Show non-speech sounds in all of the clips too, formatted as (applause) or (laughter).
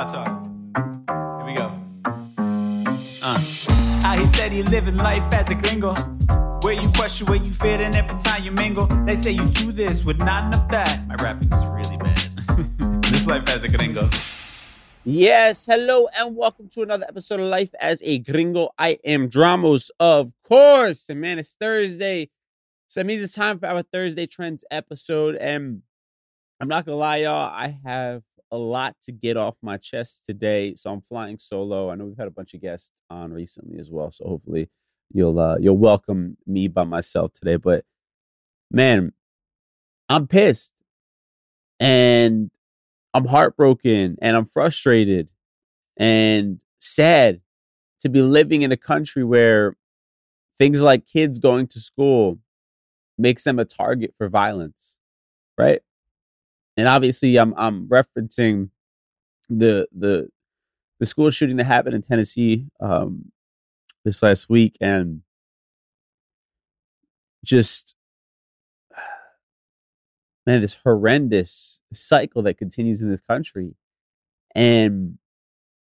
My talk. Here we go. Uh. How he said he living life as a gringo. Where you question where you fit and every time you mingle. They say you do this with not enough that. My rapping is really bad. (laughs) this life as a gringo. Yes, hello, and welcome to another episode of Life as a Gringo. I am Dramos, of course. And man, it's Thursday. So that means it's time for our Thursday Trends episode. And I'm not gonna lie, y'all, I have a lot to get off my chest today. So I'm flying solo. I know we've had a bunch of guests on recently as well. So hopefully you'll uh you'll welcome me by myself today. But man, I'm pissed. And I'm heartbroken and I'm frustrated and sad to be living in a country where things like kids going to school makes them a target for violence, right? And obviously, I'm I'm referencing the the the school shooting that happened in Tennessee um, this last week, and just (sighs) man, this horrendous cycle that continues in this country, and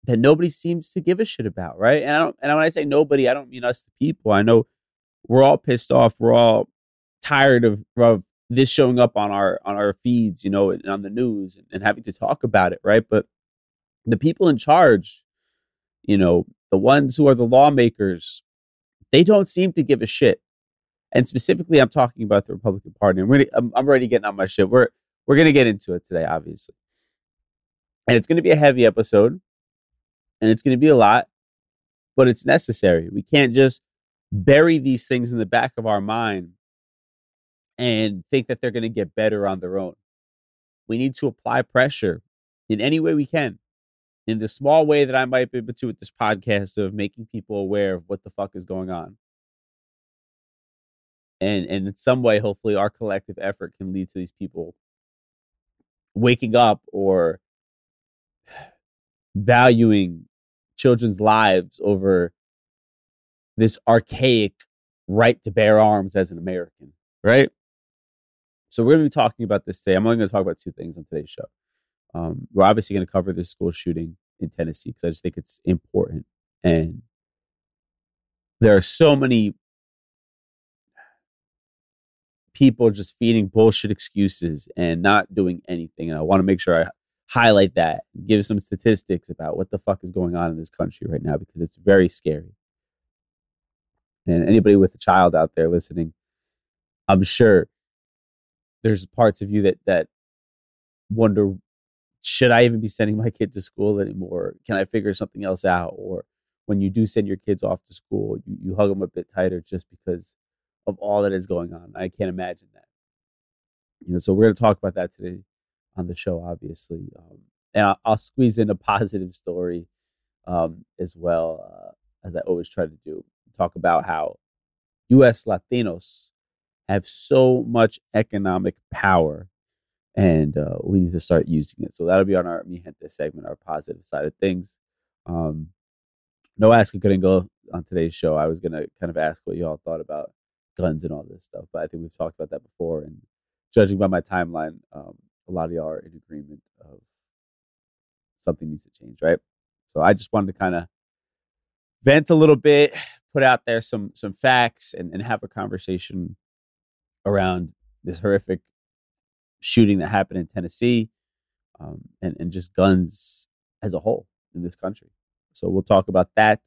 that nobody seems to give a shit about, right? And I don't, and when I say nobody, I don't mean us, the people. I know we're all pissed off. We're all tired of, of this showing up on our on our feeds, you know, and on the news, and, and having to talk about it, right? But the people in charge, you know, the ones who are the lawmakers, they don't seem to give a shit and specifically, I'm talking about the Republican Party. I'm really, I'm, I'm already getting on my shit. We're we're gonna get into it today, obviously, and it's gonna be a heavy episode, and it's gonna be a lot, but it's necessary. We can't just bury these things in the back of our mind and think that they're gonna get better on their own. We need to apply pressure in any way we can, in the small way that I might be able to with this podcast of making people aware of what the fuck is going on and and in some way hopefully our collective effort can lead to these people waking up or (sighs) valuing children's lives over this archaic right to bear arms as an American, right? So we're going to be talking about this today. I'm only going to talk about two things on today's show. Um, we're obviously going to cover this school shooting in Tennessee because I just think it's important, and there are so many people just feeding bullshit excuses and not doing anything. And I want to make sure I highlight that, give some statistics about what the fuck is going on in this country right now because it's very scary. And anybody with a child out there listening, I'm sure there's parts of you that that wonder should I even be sending my kid to school anymore? Can I figure something else out? Or when you do send your kids off to school, you, you hug them a bit tighter just because of all that is going on. I can't imagine that. You know, so we're going to talk about that today on the show, obviously, um, and I'll, I'll, squeeze in a positive story um, as well, uh, as I always try to do. Talk about how U.S. Latinos have so much economic power and uh, we need to start using it. So that'll be on our Mi Gente segment, our positive side of things. Um, no ask a go on today's show. I was gonna kind of ask what y'all thought about guns and all this stuff, but I think we've talked about that before. And judging by my timeline, um, a lot of y'all are in agreement of something needs to change, right? So I just wanted to kind of vent a little bit, put out there some some facts, and, and have a conversation around this horrific shooting that happened in Tennessee, um, and and just guns as a whole in this country. So we'll talk about that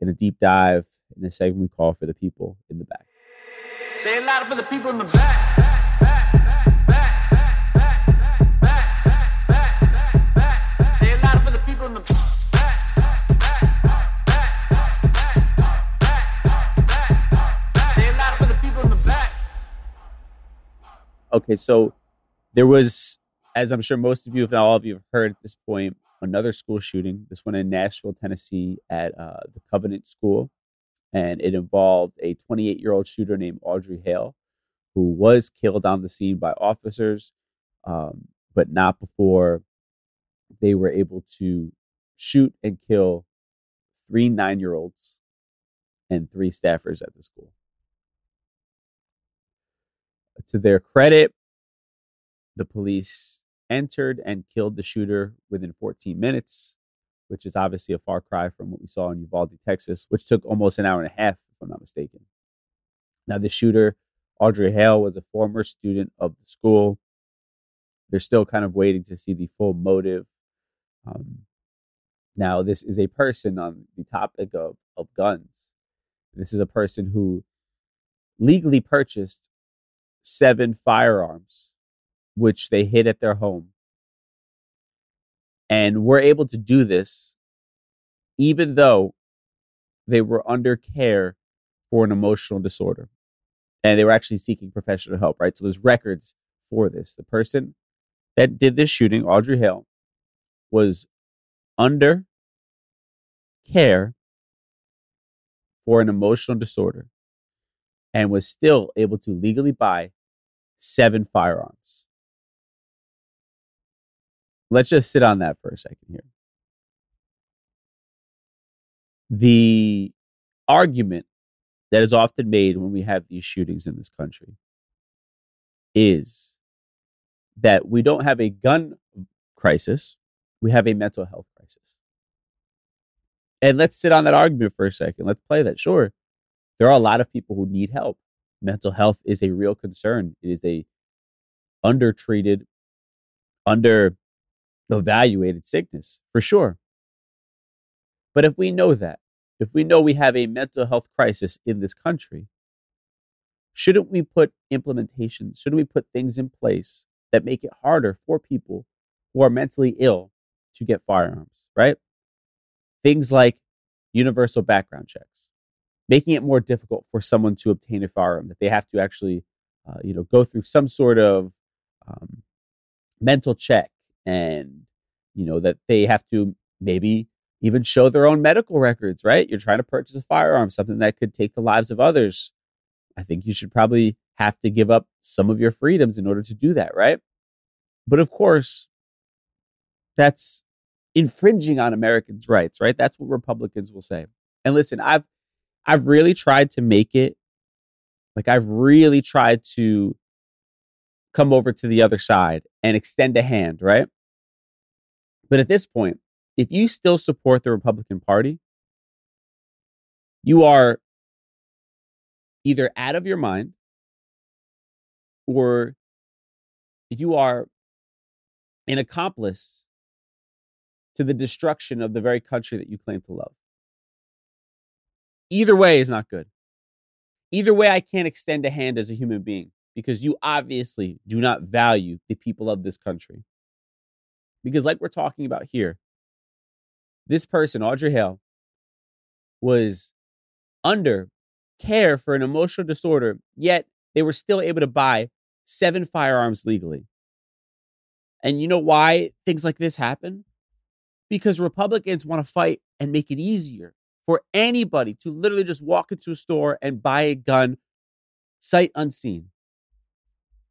in a deep dive in a segment we call for the people in the back. Say it louder for the people in the back. Okay, so there was, as I'm sure most of you, if not all of you, have heard at this point, another school shooting. This one in Nashville, Tennessee, at uh, the Covenant School, and it involved a 28 year old shooter named Audrey Hale, who was killed on the scene by officers, um, but not before they were able to shoot and kill three nine year olds and three staffers at the school. To their credit, the police entered and killed the shooter within 14 minutes, which is obviously a far cry from what we saw in Uvalde, Texas, which took almost an hour and a half, if I'm not mistaken. Now, the shooter, Audrey Hale, was a former student of the school. They're still kind of waiting to see the full motive. Um, now, this is a person on the topic of, of guns. This is a person who legally purchased seven firearms, which they hid at their home. And were able to do this even though they were under care for an emotional disorder. And they were actually seeking professional help, right? So there's records for this. The person that did this shooting, Audrey Hale, was under care for an emotional disorder and was still able to legally buy seven firearms. Let's just sit on that for a second here. The argument that is often made when we have these shootings in this country is that we don't have a gun crisis, we have a mental health crisis. And let's sit on that argument for a second. Let's play that. Sure, there are a lot of people who need help. Mental health is a real concern. It is a undertreated, under evaluated sickness for sure. But if we know that, if we know we have a mental health crisis in this country, shouldn't we put implementation, shouldn't we put things in place that make it harder for people who are mentally ill to get firearms, right? Things like universal background checks, making it more difficult for someone to obtain a firearm, that they have to actually, uh, you know, go through some sort of um, mental check and, you know, that they have to maybe even show their own medical records, right? You're trying to purchase a firearm, something that could take the lives of others. I think you should probably have to give up some of your freedoms in order to do that, right? But of course, that's infringing on Americans' rights, right? That's what Republicans will say. And listen, I've I've really tried to make it like I've really tried to come over to the other side and extend a hand, right? But at this point, if you still support the Republican Party, you are either out of your mind or you are an accomplice to the destruction of the very country that you claim to love. Either way is not good. Either way, I can't extend a hand as a human being because you obviously do not value the people of this country. Because, like we're talking about here, this person, Audrey Hale, was under care for an emotional disorder, yet they were still able to buy seven firearms legally. And you know why things like this happen? Because Republicans want to fight and make it easier for anybody to literally just walk into a store and buy a gun sight unseen.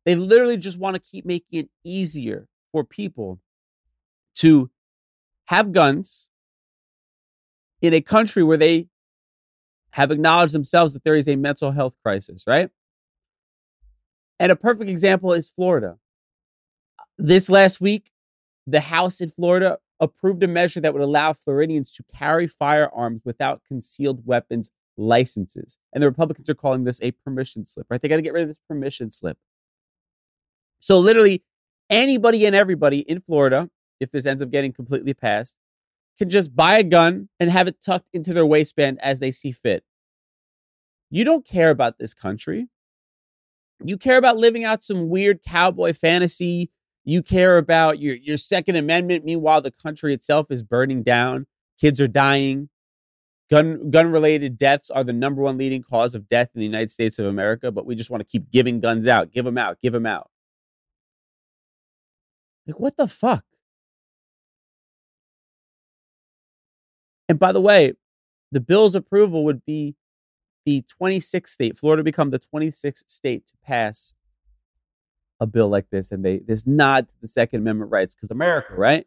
They literally just want to keep making it easier for people to have guns in a country where they have acknowledged themselves that there is a mental health crisis, right? And a perfect example is Florida. This last week, the House in Florida approved a measure that would allow Floridians to carry firearms without concealed weapons licenses. And the Republicans are calling this a permission slip, right? They got to get rid of this permission slip. So, literally, anybody and everybody in Florida, if this ends up getting completely passed, can just buy a gun and have it tucked into their waistband as they see fit. You don't care about this country. You care about living out some weird cowboy fantasy. You care about your, your Second Amendment. Meanwhile, the country itself is burning down. Kids are dying. Gun gun related deaths are the number one leading cause of death in the United States of America, but we just want to keep giving guns out. Give them out. Give them out. Like, what the fuck? And by the way, the bill's approval would be the 26th state, Florida become the 26th state to pass a bill like this. And they this nod to the Second Amendment rights because America, right?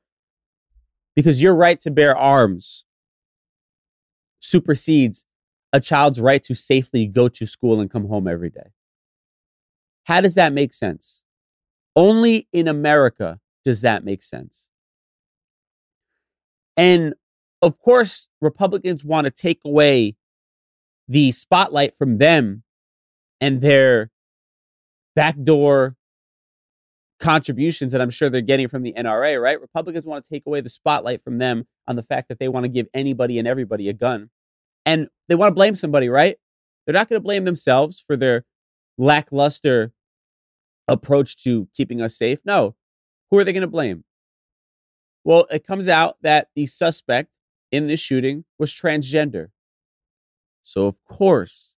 Because your right to bear arms supersedes a child's right to safely go to school and come home every day. How does that make sense? Only in America does that make sense. And of course, Republicans want to take away the spotlight from them and their backdoor contributions that I'm sure they're getting from the NRA, right? Republicans want to take away the spotlight from them on the fact that they want to give anybody and everybody a gun. And they want to blame somebody, right? They're not going to blame themselves for their lackluster approach to keeping us safe. No. Who are they going to blame? Well, it comes out that the suspect in this shooting was transgender. So, of course,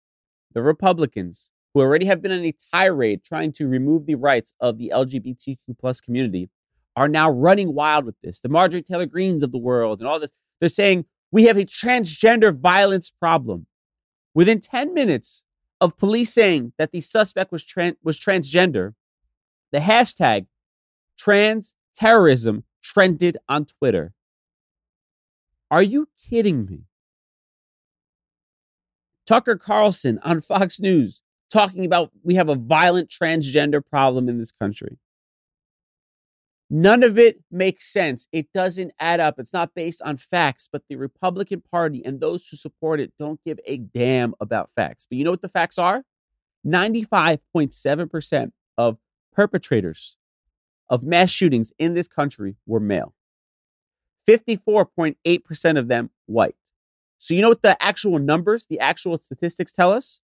the Republicans, who already have been on a tirade trying to remove the rights of the LGBTQ plus community, are now running wild with this. The Marjorie Taylor Greens of the world and all this, they're saying we have a transgender violence problem. Within 10 minutes of police saying that the suspect was, tran- was transgender, the hashtag trans terrorism trended on Twitter. Are you kidding me? Tucker Carlson on Fox News talking about we have a violent transgender problem in this country. None of it makes sense. It doesn't add up. It's not based on facts, but the Republican Party and those who support it don't give a damn about facts. But you know what the facts are? 95.7% of perpetrators of mass shootings in this country were male. 54.8% of them white. So, you know what the actual numbers, the actual statistics tell us?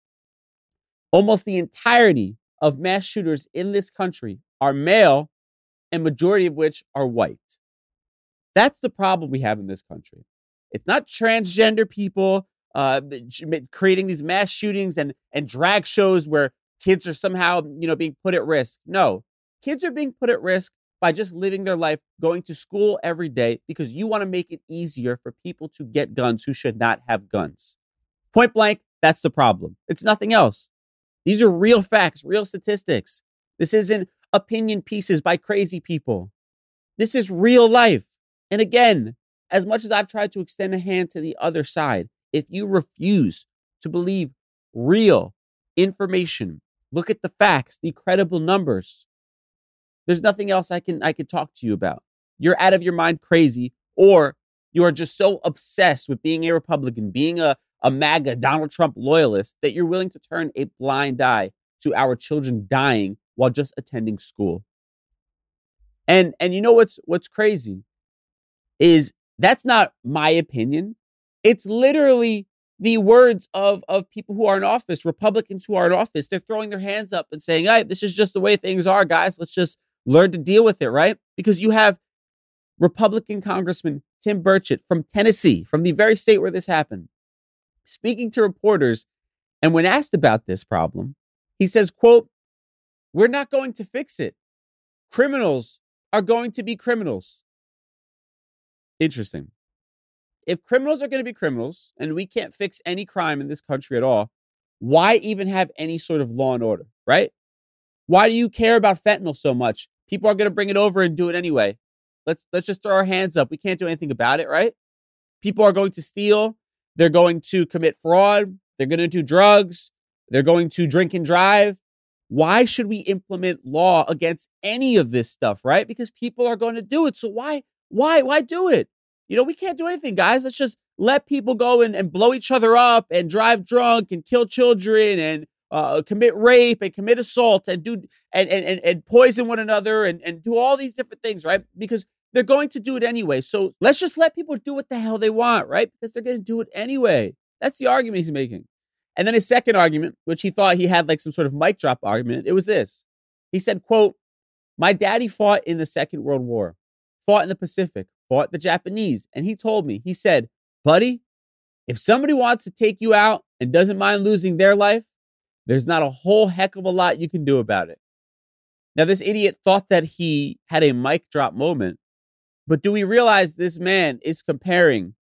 Almost the entirety of mass shooters in this country are male, and majority of which are white. That's the problem we have in this country. It's not transgender people uh, creating these mass shootings and, and drag shows where kids are somehow, you know, being put at risk. No, kids are being put at risk by just living their life, going to school every day because you want to make it easier for people to get guns who should not have guns. Point blank, that's the problem. It's nothing else. These are real facts, real statistics. This isn't opinion pieces by crazy people. This is real life. And again, as much as I've tried to extend a hand to the other side, if you refuse to believe real information, look at the facts, the credible numbers, there's nothing else I can I can talk to you about. You're out of your mind crazy, or you are just so obsessed with being a Republican, being a, a MAGA Donald Trump loyalist that you're willing to turn a blind eye to our children dying while just attending school. And and you know what's what's crazy is that's not my opinion. It's literally the words of of people who are in office, Republicans who are in office. They're throwing their hands up and saying, "Hey, this is just the way things are, guys. Let's just learn to deal with it, right? Because you have Republican Congressman Tim Burchett from Tennessee, from the very state where this happened, speaking to reporters. And when asked about this problem, he says, quote, we're not going to fix it. Criminals are going to be criminals. Interesting. If criminals are going to be criminals and we can't fix any crime in this country at all, why even have any sort of law and order, right? Why do you care about fentanyl so much? People are going to bring it over and do it anyway. Let's let's just throw our hands up. We can't do anything about it, right? People are going to steal. They're going to commit fraud. They're going to do drugs. They're going to drink and drive. Why should we implement law against any of this stuff, right? Because people are going to do it. So why why why do it? You know, we can't do anything, guys. Let's just let people go and, and blow each other up and drive drunk and kill children and uh, commit rape and commit assault and do and and, and, poison one another and, and do all these different things, right? Because they're going to do it anyway. So let's just let people do what the hell they want, right? Because they're going to do it anyway. That's the argument he's making. And then his second argument, which he thought he had like some sort of mic drop argument, it was this. He said, quote, my daddy fought in the Second World War, fought in the Pacific, fought the Japanese. And he told me, he said, buddy, if somebody wants to take you out and doesn't mind losing their life, there's not a whole heck of a lot you can do about it. Now, this idiot thought that he had a mic drop moment, but do we realize this man is comparing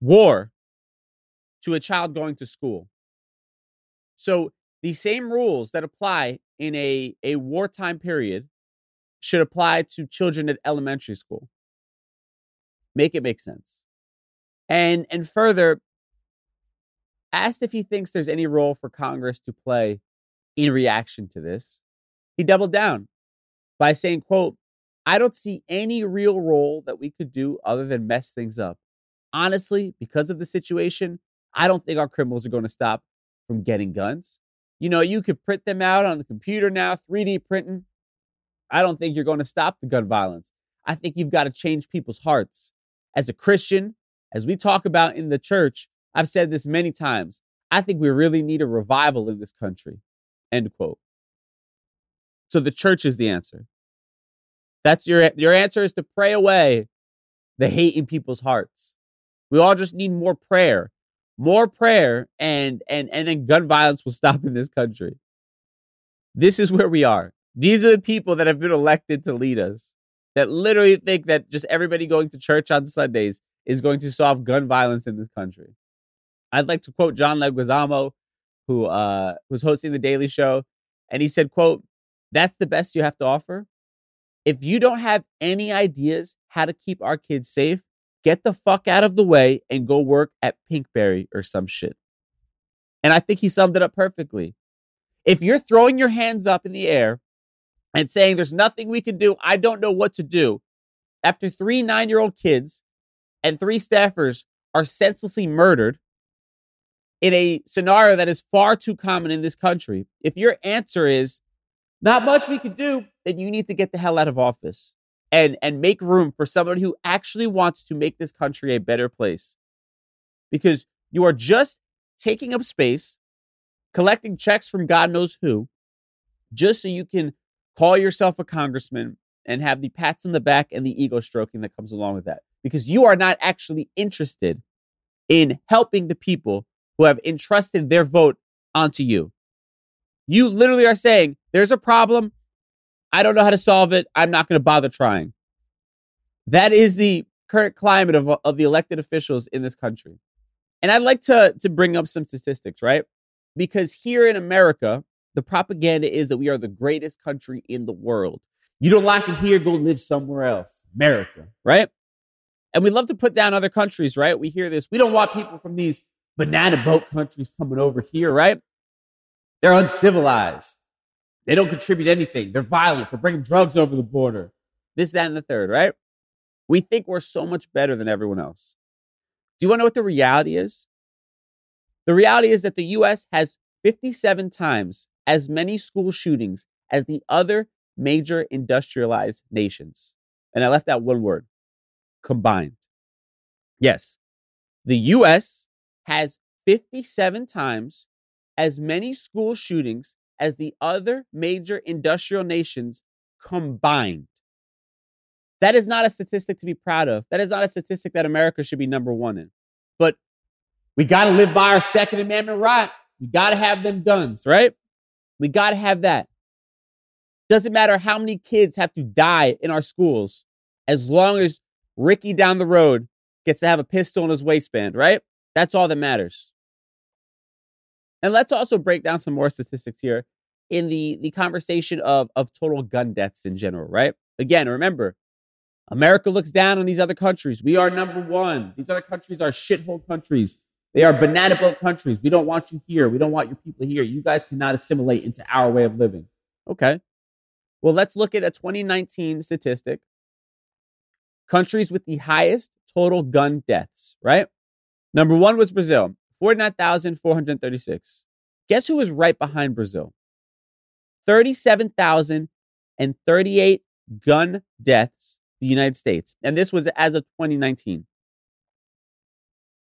war to a child going to school? So the same rules that apply in a, a wartime period should apply to children at elementary school. Make it make sense. And and further, asked if he thinks there's any role for Congress to play in reaction to this, he doubled down by saying, quote, I don't see any real role that we could do other than mess things up. Honestly, because of the situation, I don't think our criminals are going to stop from getting guns. You know, you could print them out on the computer now, 3D printing. I don't think you're going to stop the gun violence. I think you've got to change people's hearts. As a Christian, as we talk about in the church, I've said this many times. I think we really need a revival in this country. End quote. So the church is the answer. That's your your answer is to pray away the hate in people's hearts. We all just need more prayer. More prayer and and and then gun violence will stop in this country. This is where we are. These are the people that have been elected to lead us that literally think that just everybody going to church on Sundays is going to solve gun violence in this country. I'd like to quote John Leguizamo, who uh, was hosting the Daily Show, and he said, "quote That's the best you have to offer. If you don't have any ideas how to keep our kids safe, get the fuck out of the way and go work at Pinkberry or some shit." And I think he summed it up perfectly. If you're throwing your hands up in the air and saying there's nothing we can do, I don't know what to do. After three nine year old kids and three staffers are senselessly murdered in a scenario that is far too common in this country, if your answer is not much we can do, then you need to get the hell out of office and and make room for somebody who actually wants to make this country a better place. Because you are just taking up space, collecting checks from God knows who, just so you can call yourself a congressman and have the pats on the back and the ego stroking that comes along with that. Because you are not actually interested in helping the people who have entrusted their vote onto you. You literally are saying, there's a problem. I don't know how to solve it. I'm not going to bother trying. That is the current climate of, of the elected officials in this country. And I'd like to, to bring up some statistics, right? Because here in America, the propaganda is that we are the greatest country in the world. You don't like it here, go live somewhere else. America, right? And we love to put down other countries, right? We hear this. We don't want people from these banana boat countries coming over here, right? They're uncivilized. They don't contribute anything. They're violent. They're bringing drugs over the border. This, that, and the third, right? We think we're so much better than everyone else. Do you want to know what the reality is? The reality is that the US has 57 times as many school shootings as the other major industrialized nations. And I left out one word combined. Yes, the US has 57 times as many school shootings as the other major industrial nations combined. That is not a statistic to be proud of. That is not a statistic that America should be number one in. But we got to live by our Second Amendment right. We got to have them guns, right? We got to have that. Doesn't matter how many kids have to die in our schools as long as Ricky down the road gets to have a pistol in his waistband, right? That's all that matters. And let's also break down some more statistics here in the the conversation of of total gun deaths in general, right? Again, remember, America looks down on these other countries. We are number one. These other countries are shithole countries. They are banana boat countries. We don't want you here. We don't want your people here. You guys cannot assimilate into our way of living. Okay. Well, let's look at a 2019 statistic. Countries with the highest total gun deaths, right? Number one was Brazil, 49,436. Guess who was right behind Brazil? 37,038 gun deaths, the United States. And this was as of 2019.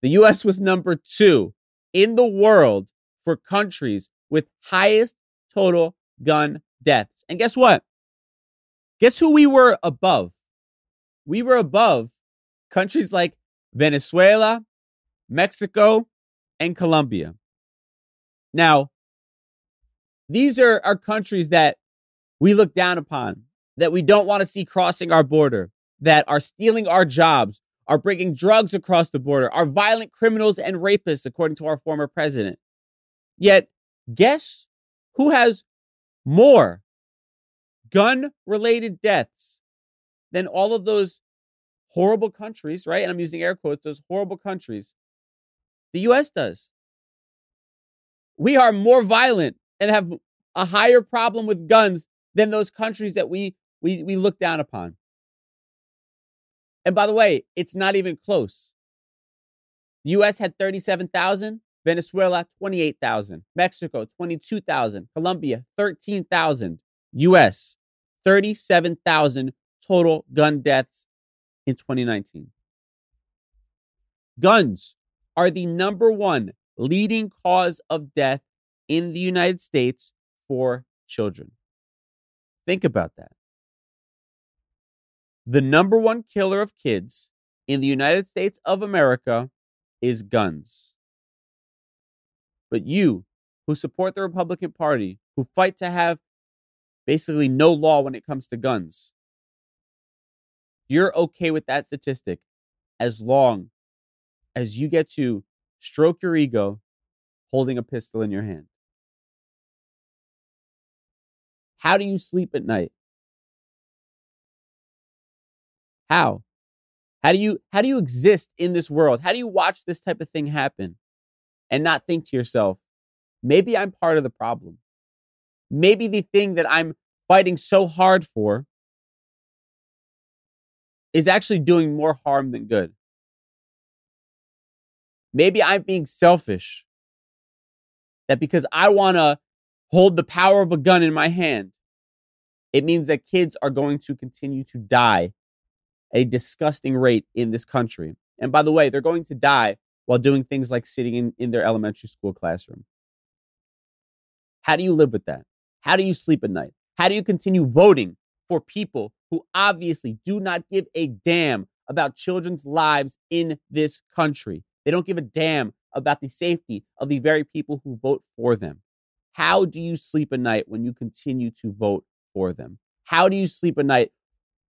The US was number two in the world for countries with highest total gun deaths. And guess what? Guess who we were above? We were above countries like Venezuela, Mexico, and Colombia. Now, these are, are countries that we look down upon, that we don't want to see crossing our border, that are stealing our jobs, are bringing drugs across the border, are violent criminals and rapists, according to our former president. Yet, guess who has more gun related deaths than all of those horrible countries, right? And I'm using air quotes, those horrible countries. The US does. We are more violent and have a higher problem with guns than those countries that we we we look down upon. And by the way, it's not even close. The US had 37,000, Venezuela 28,000, Mexico 22,000, Colombia 13,000, US 37,000 total gun deaths in 2019. Guns are the number one leading cause of death in the United States for children. Think about that. The number one killer of kids in the United States of America is guns. But you, who support the Republican Party, who fight to have basically no law when it comes to guns, you're okay with that statistic as long as you get to stroke your ego holding a pistol in your hand. How do you sleep at night? How? How do you how do you exist in this world? How do you watch this type of thing happen and not think to yourself, maybe I'm part of the problem. Maybe the thing that I'm fighting so hard for is actually doing more harm than good. Maybe I'm being selfish. That because I want to hold the power of a gun in my hand, it means that kids are going to continue to die at a disgusting rate in this country. And by the way, they're going to die while doing things like sitting in, in their elementary school classroom. How do you live with that? How do you sleep at night? How do you continue voting for people who obviously do not give a damn about children's lives in this country? They don't give a damn about the safety of the very people who vote for them. How do you sleep at night when you continue to vote for them? How do you sleep at night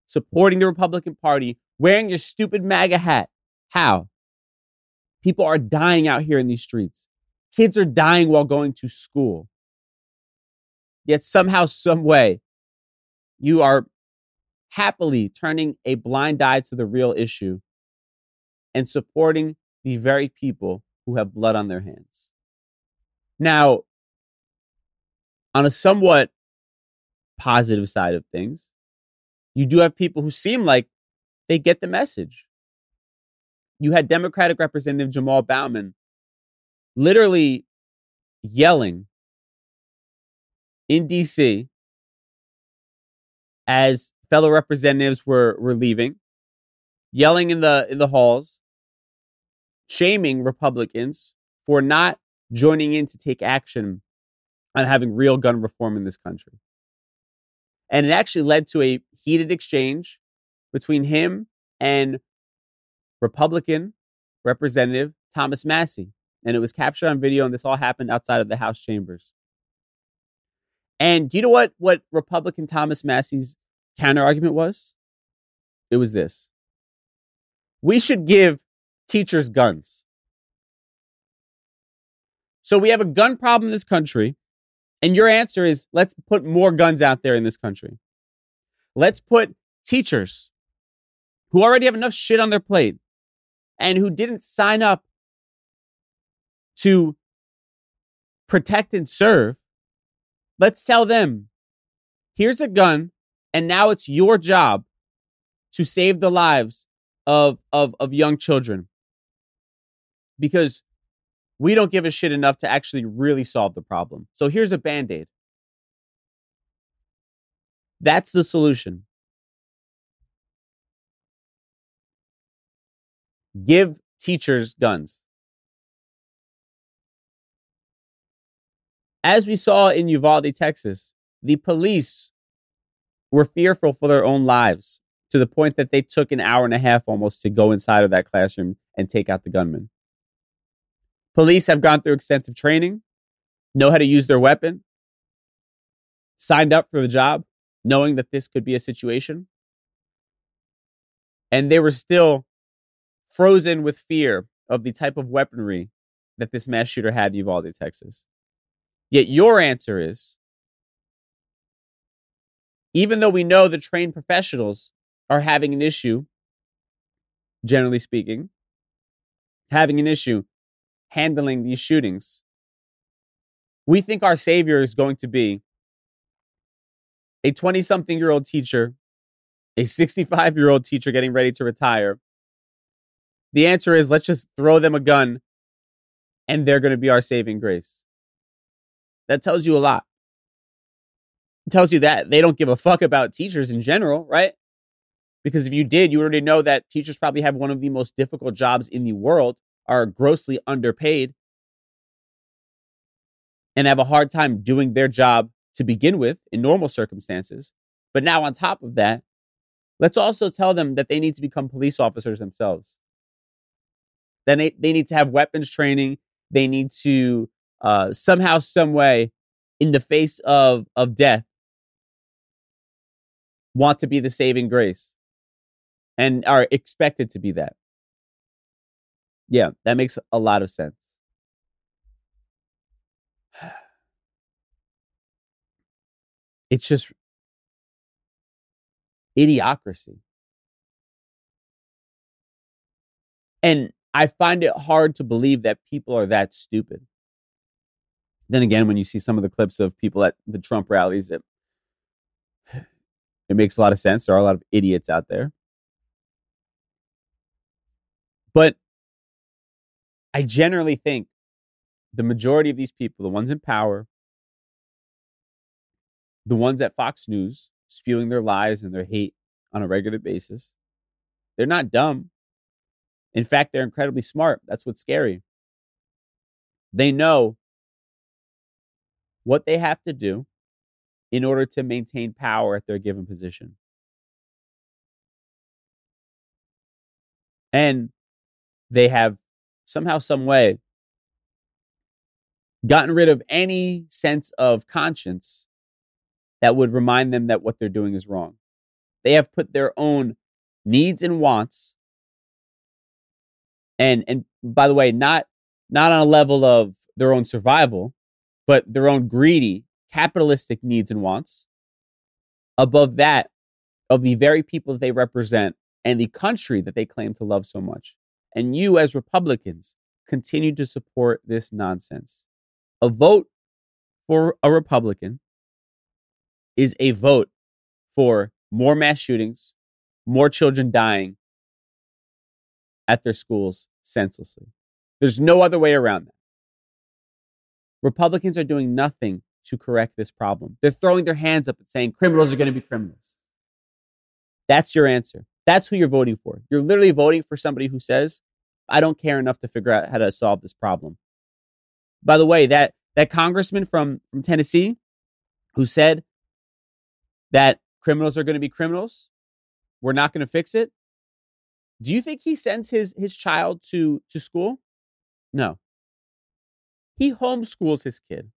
supporting the Republican Party, wearing your stupid MAGA hat? How? People are dying out here in these streets. Kids are dying while going to school. Yet somehow, some way, you are happily turning a blind eye to the real issue and supporting the very people who have blood on their hands. Now, on a somewhat positive side of things, you do have people who seem like they get the message. You had Democratic Representative Jamal Bowman literally yelling in DC as fellow representatives were, were leaving, yelling in the in the halls, shaming Republicans for not joining in to take action on having real gun reform in this country. And it actually led to a heated exchange between him and Republican Representative Thomas Massie. And it was captured on video, and this all happened outside of the House chambers. And do you know what, what Republican Thomas Massie's counter argument was? It was this We should give teachers guns. So we have a gun problem in this country. And your answer is let's put more guns out there in this country. Let's put teachers who already have enough shit on their plate and who didn't sign up to protect and serve. Let's tell them here's a gun, and now it's your job to save the lives of, of, of young children. Because we don't give a shit enough to actually really solve the problem. So here's a band aid. That's the solution. Give teachers guns. As we saw in Uvalde, Texas, the police were fearful for their own lives to the point that they took an hour and a half almost to go inside of that classroom and take out the gunman. Police have gone through extensive training, know how to use their weapon, signed up for the job, knowing that this could be a situation. And they were still frozen with fear of the type of weaponry that this mass shooter had in Uvalde, Texas. Yet your answer is even though we know the trained professionals are having an issue, generally speaking, having an issue handling these shootings, we think our savior is going to be a 20 something year old teacher, a 65 year old teacher getting ready to retire. The answer is let's just throw them a gun and they're going to be our saving grace. That tells you a lot. It tells you that they don't give a fuck about teachers in general, right? Because if you did, you already know that teachers probably have one of the most difficult jobs in the world, are grossly underpaid, and have a hard time doing their job to begin with in normal circumstances. But now, on top of that, let's also tell them that they need to become police officers themselves. Then they, need to have weapons training. They need to uh, somehow, some way, in the face of of death, want to be the saving grace, and are expected to be that. Yeah, that makes a lot of sense. (sighs) It's just idiocracy. And I find it hard to believe that people are that stupid. Then again, when you see some of the clips of people at the Trump rallies, it, (sighs) it makes a lot of sense. There are a lot of idiots out there. But I generally think the majority of these people, the ones in power, the ones at Fox News spewing their lies and their hate on a regular basis, they're not dumb. In fact, they're incredibly smart. That's what's scary. They know what they have to do in order to maintain power at their given position. And they have somehow, some way gotten rid of any sense of conscience that would remind them that what they're doing is wrong. They have put their own needs and wants and and by the way, not not on a level of their own survival, but their own greedy capitalistic needs and wants above that of the very people that they represent and the country that they claim to love so much. And you, as Republicans, continue to support this nonsense. A vote for a Republican is a vote for more mass shootings, more children dying at their schools senselessly. There's no other way around that. Republicans are doing nothing to correct this problem. They're throwing their hands up and saying criminals are going to be criminals. That's your answer. That's who you're voting for. You're literally voting for somebody who says, I don't care enough to figure out how to solve this problem. By the way, that, that congressman from, from Tennessee who said that criminals are going to be criminals, we're not going to fix it. Do you think he sends his, his child to, to school? No. He homeschools his kid.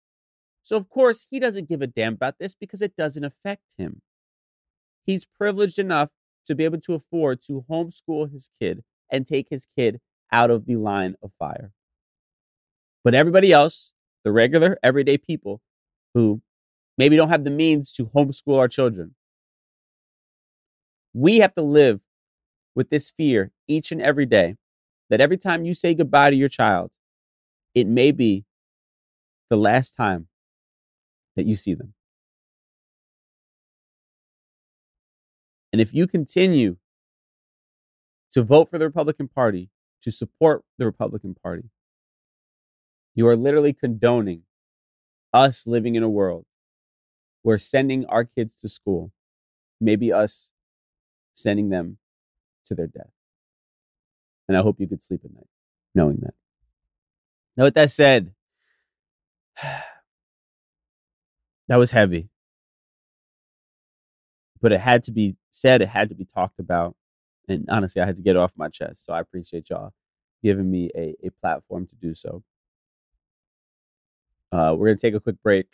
So, of course, he doesn't give a damn about this because it doesn't affect him. He's privileged enough to be able to afford to homeschool his kid and take his kid out of the line of fire. But everybody else, the regular, everyday people, who maybe don't have the means to homeschool our children. We have to live with this fear each and every day that every time you say goodbye to your child, it may be the last time that you see them. And if you continue to vote for the Republican Party, to support the Republican Party, you are literally condoning us living in a world where sending our kids to school, maybe us sending them to their death. And I hope you could sleep at night knowing that. Now, with that said, (sighs) that was heavy. But it had to be said, it had to be talked about. And honestly, I had to get it off my chest. So I appreciate y'all giving me a, a platform to do so. Uh, we're gonna take a quick break.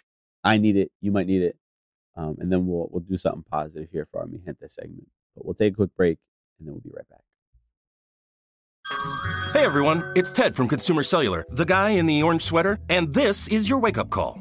I need it. You might need it, um, and then we'll we'll do something positive here for our Mi Gente segment. But we'll take a quick break, and then we'll be right back. Hey everyone, it's Ted from Consumer Cellular, the guy in the orange sweater, and this is your wake up call.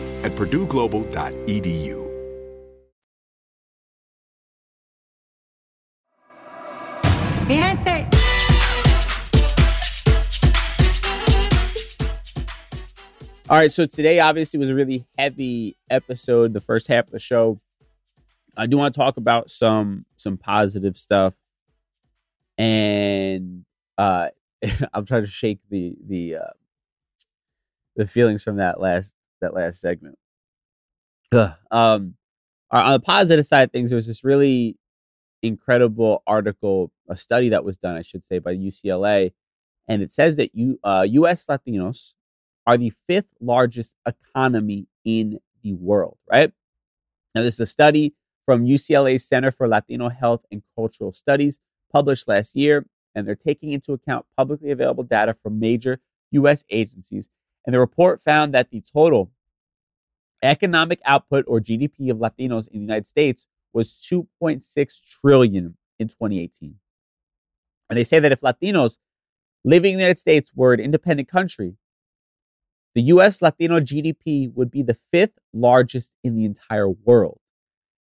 at purdueglobal.edu. All right, so today obviously was a really heavy episode, the first half of the show. I do want to talk about some some positive stuff. And uh (laughs) I'm trying to shake the the uh the feelings from that last that last segment. Um on the positive side of things, there was this really incredible article, a study that was done, I should say, by UCLA, and it says that you uh, U.S. Latinos are the fifth largest economy in the world. Right now, this is a study from UCLA's Center for Latino Health and Cultural Studies, published last year, and they're taking into account publicly available data from major U.S. agencies. And the report found that the total economic output or GDP of Latinos in the United States was 2.6 trillion in 2018. And they say that if Latinos living in the United States were an independent country, the US Latino GDP would be the fifth largest in the entire world.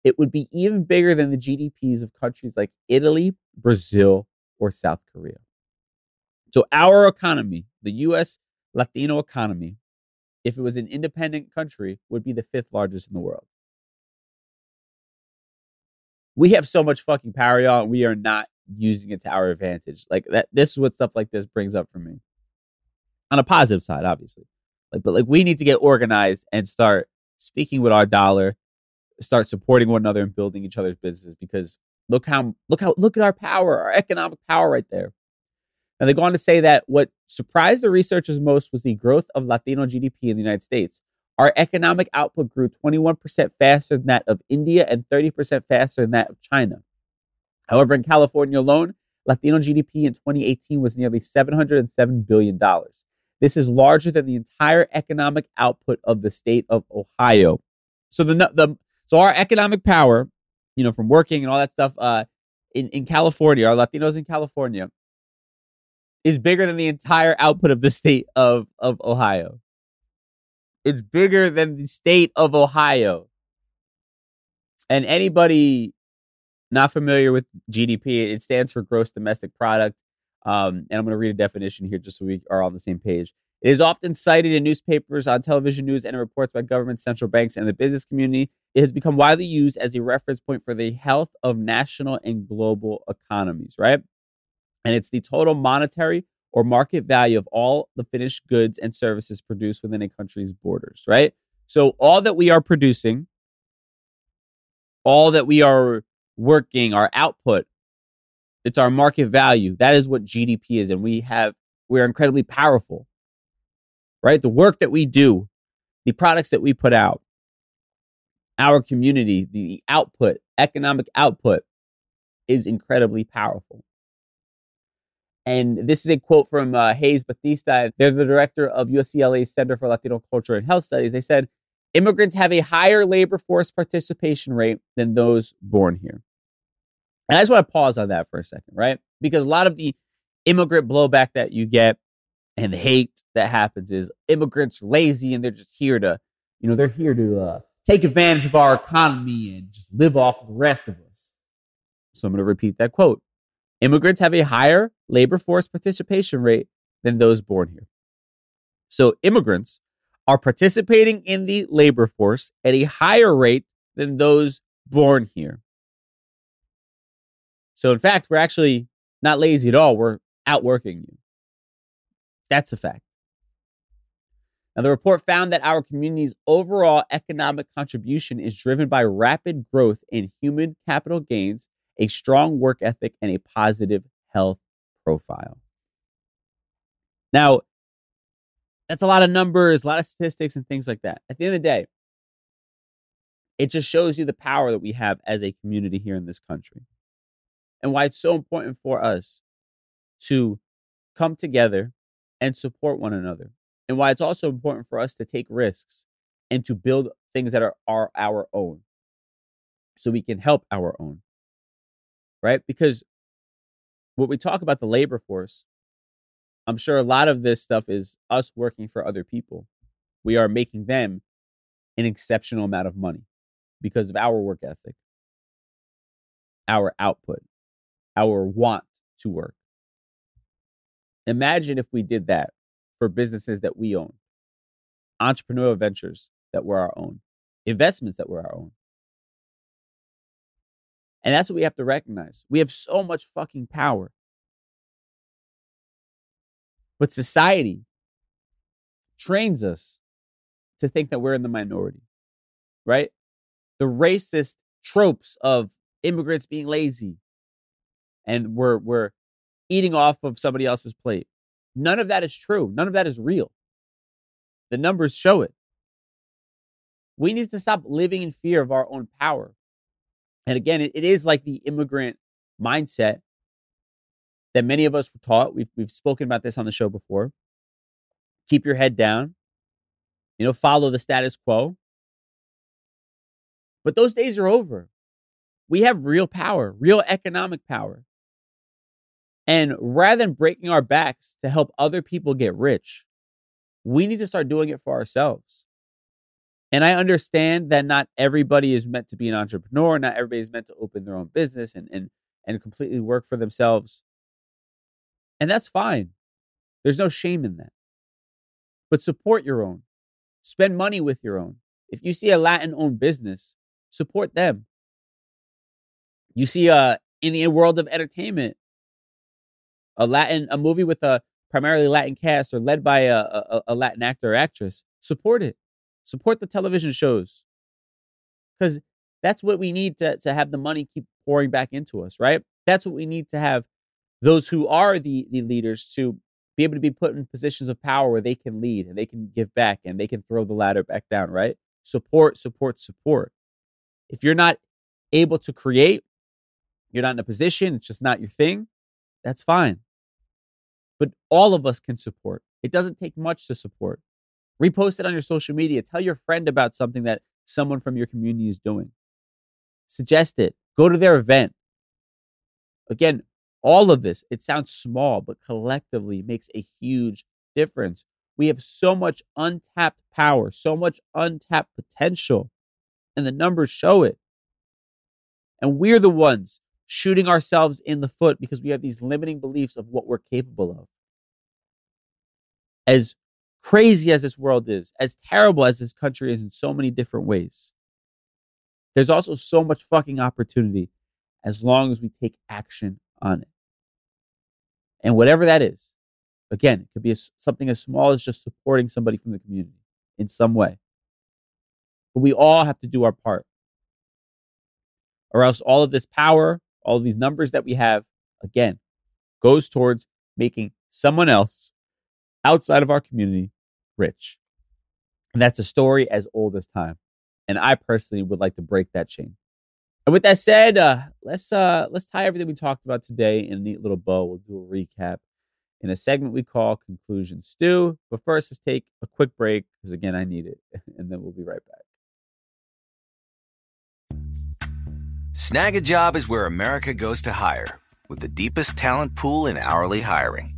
It would be even bigger than the GDPs of countries like Italy, Brazil, or South Korea. So our economy, the US Latino economy, if it was an independent country, would be the fifth largest in the world. We have so much fucking power, y'all, we are not using it to our advantage. Like that this is what stuff like this brings up for me. On a positive side, obviously. Like, but like we need to get organized and start speaking with our dollar, start supporting one another and building each other's businesses because look how look how look at our power, our economic power right there. And they go on to say that what surprised the researchers most was the growth of Latino GDP in the United States. Our economic output grew 21% faster than that of India and 30% faster than that of China. However, in California alone, Latino GDP in 2018 was nearly $707 billion. This is larger than the entire economic output of the state of Ohio. So the, the so our economic power, you know, from working and all that stuff, uh, in, in California, our Latinos in California, is bigger than the entire output of the state of, of Ohio. It's bigger than the state of Ohio. And anybody not familiar with GDP, it stands for gross domestic product. Um, and I'm going to read a definition here just so we are on the same page. It is often cited in newspapers, on television news, and in reports by governments, central banks, and the business community. It has become widely used as a reference point for the health of national and global economies, right? And it's the total monetary or market value of all the finished goods and services produced within a country's borders, right? So, all that we are producing, all that we are working, our output, it's our market value. That is what GDP is. And we have, we're incredibly powerful, right? The work that we do, the products that we put out, our community, the output, economic output is incredibly powerful. And this is a quote from uh, Hayes Bautista. They're the director of UCLA's Center for Latino Culture and Health Studies. They said immigrants have a higher labor force participation rate than those born here. And I just want to pause on that for a second, right? Because a lot of the immigrant blowback that you get and the hate that happens is immigrants lazy and they're just here to, you know, they're here to uh, take advantage of our economy and just live off the rest of us. So I'm going to repeat that quote. Immigrants have a higher labor force participation rate than those born here. So immigrants are participating in the labor force at a higher rate than those born here. So, in fact, we're actually not lazy at all. We're outworking you. That's a fact. Now, the report found that our community's overall economic contribution is driven by rapid growth in human capital gains, a strong work ethic, and a positive health profile. Now, that's a lot of numbers, a lot of statistics, and things like that. At the end of the day, it just shows you the power that we have as a community here in this country and why it's so important for us to come together and support one another, and why it's also important for us to take risks and to build things that are, are our own so we can help our own. Right? Because when we talk about the labor force, I'm sure a lot of this stuff is us working for other people. We are making them an exceptional amount of money because of our work ethic, our output, our want to work. Imagine if we did that for businesses that we own, entrepreneurial ventures that were our own, investments that were our own. And that's what we have to recognize. We have so much fucking power. But society trains us to think that we're in the minority, right? The racist tropes of immigrants being lazy, and we're we're eating off of somebody else's plate. None of that is true. None of that is real. The numbers show it. We need to stop living in fear of our own power. And again, it, it is like the immigrant mindset that many of us were taught. We've, we've spoken about this on the show before. Keep your head down, you know, follow the status quo. But those days are over. We have real power, real economic power. And rather than breaking our backs to help other people get rich, we need to start doing it for ourselves. And I understand that not everybody is meant to be an entrepreneur, not everybody is meant to open their own business and and and completely work for themselves. And that's fine. There's no shame in that. But support your own. Spend money with your own. If you see a Latin owned business, support them. You see uh in the world of entertainment, a Latin a movie with a primarily Latin cast or led by a, a, a Latin actor or actress, support it. Support the television shows. Because that's what we need to, to have the money keep pouring back into us, right? That's what we need to have those who are the, the leaders to be able to be put in positions of power where they can lead and they can give back and they can throw the ladder back down, right? Support, support, support. If you're not able to create, you're not in a position, it's just not your thing, that's fine. But all of us can support. It doesn't take much to support. Repost it on your social media. Tell your friend about something that someone from your community is doing. Suggest it. Go to their event. Again, all of this, it sounds small, but collectively makes a huge difference. We have so much untapped power, so much untapped potential, and the numbers show it. And we're the ones shooting ourselves in the foot because we have these limiting beliefs of what we're capable of. As crazy as this world is, as terrible as this country is in so many different ways, there's also so much fucking opportunity as long as we take action on it. And whatever that is, again, it could be a, something as small as just supporting somebody from the community in some way. But we all have to do our part. Or else all of this power, all of these numbers that we have, again, goes towards making someone else outside of our community rich. And that's a story as old as time. And I personally would like to break that chain. And with that said, uh, let's uh, let's tie everything we talked about today in a neat little bow. We'll do a recap in a segment we call Conclusion Stew. But first, let's take a quick break because again, I need it, (laughs) and then we'll be right back. Snagajob is where America goes to hire, with the deepest talent pool in hourly hiring.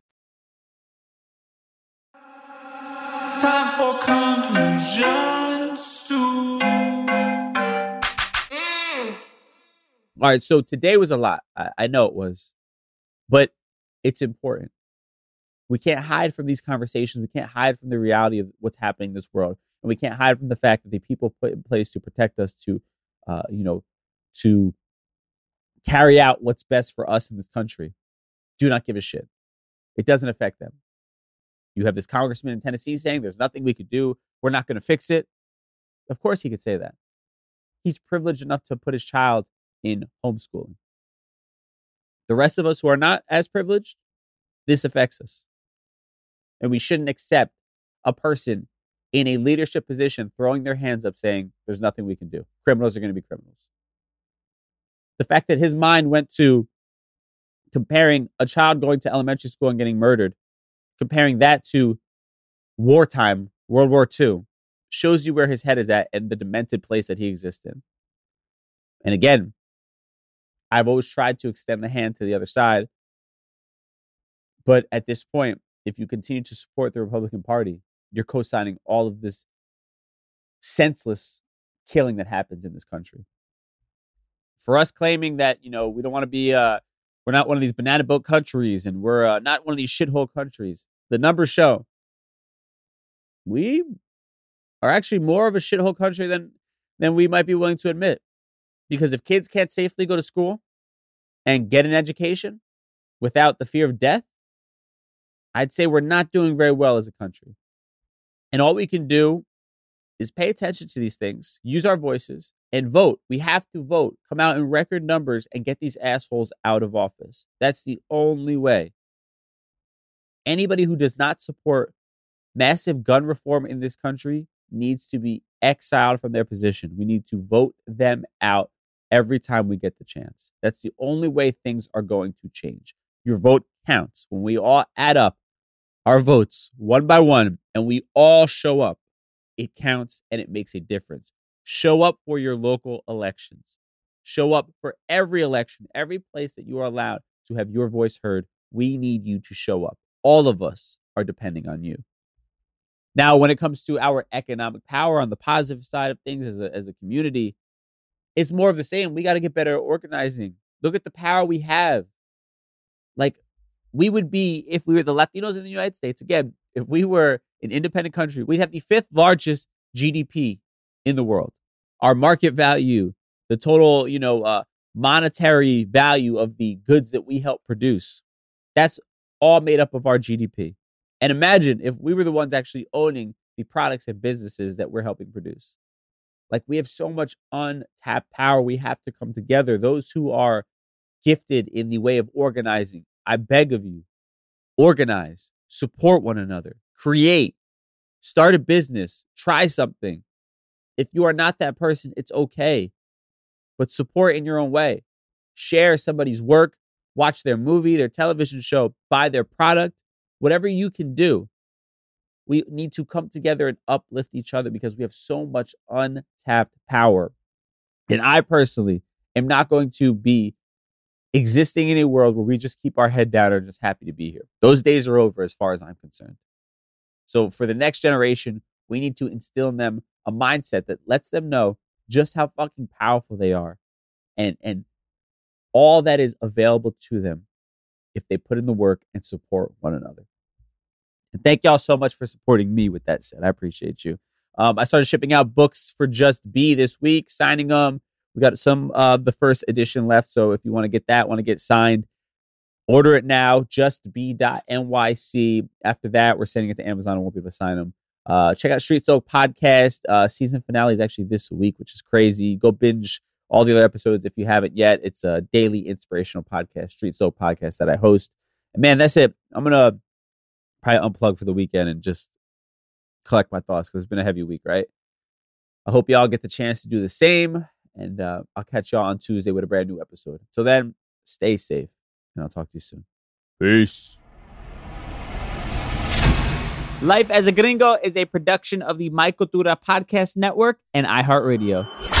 Time for Conclusion Stew. All right, so today was a lot. I, I know it was, but it's important. We can't hide from these conversations. We can't hide from the reality of what's happening in this world, and we can't hide from the fact that the people put in place to protect us, to, uh, you know, to carry out what's best for us in this country, do not give a shit. It doesn't affect them. You have this congressman in Tennessee saying there's nothing we could do. We're not going to fix it. Of course, he could say that. He's privileged enough to put his child in homeschooling. The rest of us who are not as privileged, this affects us. And we shouldn't accept a person in a leadership position throwing their hands up saying, there's nothing we can do. Criminals are going to be criminals. The fact that his mind went to comparing a child going to elementary school and getting murdered comparing that to wartime, World War II, shows you where his head is at and the demented place that he exists in. And again, I've always tried to extend the hand to the other side. But at this point, if you continue to support the Republican Party, you're co signing all of this senseless killing that happens in this country. For us claiming that, you know, we don't want to be, uh, we're not one of these banana boat countries and we're uh, not one of these shithole countries, the numbers show we are actually more of a shithole country than than we might be willing to admit. Because if kids can't safely go to school and get an education without the fear of death, I'd say we're not doing very well as a country. And all we can do is pay attention to these things, use our voices, and vote. We have to vote, come out in record numbers, and get these assholes out of office. That's the only way anybody who does not support massive gun reform in this country needs to be exiled from their position. We need to vote them out every time we get the chance. That's the only way things are going to change. Your vote counts. When we all add up our votes one by one and we all show up, it counts and it makes a difference. Show up for your local elections. Show up for every election, every place that you are allowed to have your voice heard. We need you to show up all of us are depending on you. Now, when it comes to our economic power on the positive side of things as a, as a community, it's more of the same. We got to get better at organizing. Look at the power we have. Like, we would be, if we were the Latinos in the United States, again, if we were an independent country, we'd have the fifth largest GDP in the world. Our market value, the total, you know, uh, monetary value of the goods that we help produce, that's all made up of our GDP. And imagine if we were the ones actually owning the products and businesses that we're helping produce. Like we have so much untapped power. We have to come together. Those who are gifted in the way of organizing, I beg of you, organize, support one another, create, start a business, try something. If you are not that person, it's okay. But support in your own way. Share somebody's work, watch their movie, their television show, buy their product, whatever you can do. We need to come together and uplift each other because we have so much untapped power. And I personally am not going to be existing in a world where we just keep our head down and just happy to be here. Those days are over as far as I'm concerned. So for the next generation, we need to instill in them a mindset that lets them know just how fucking powerful they are and and all that is available to them if they put in the work and support one another. And thank y'all so much for supporting me with that said. I appreciate you. Um, I started shipping out books for Just Be this week, signing them. We got some of the first edition left. So if you want to get that, want to get signed, order it now, justbe.nyc. After that, we're sending it to Amazon and won't be able to sign them. Uh, check out Street Soap Podcast. Uh, season finale is actually this week, which is crazy. Go binge all the other episodes if you haven't yet. It's a daily inspirational podcast, Street Soap podcast that I host. And man, that's it. I'm gonna probably unplug for the weekend and just collect my thoughts because it's been a heavy week, right? I hope y'all get the chance to do the same. And uh, I'll catch y'all on Tuesday with a brand new episode. So then, stay safe. And I'll talk to you soon. Peace. Life as a Gringo is a production of the My Cultura Podcast Network and iHeartRadio.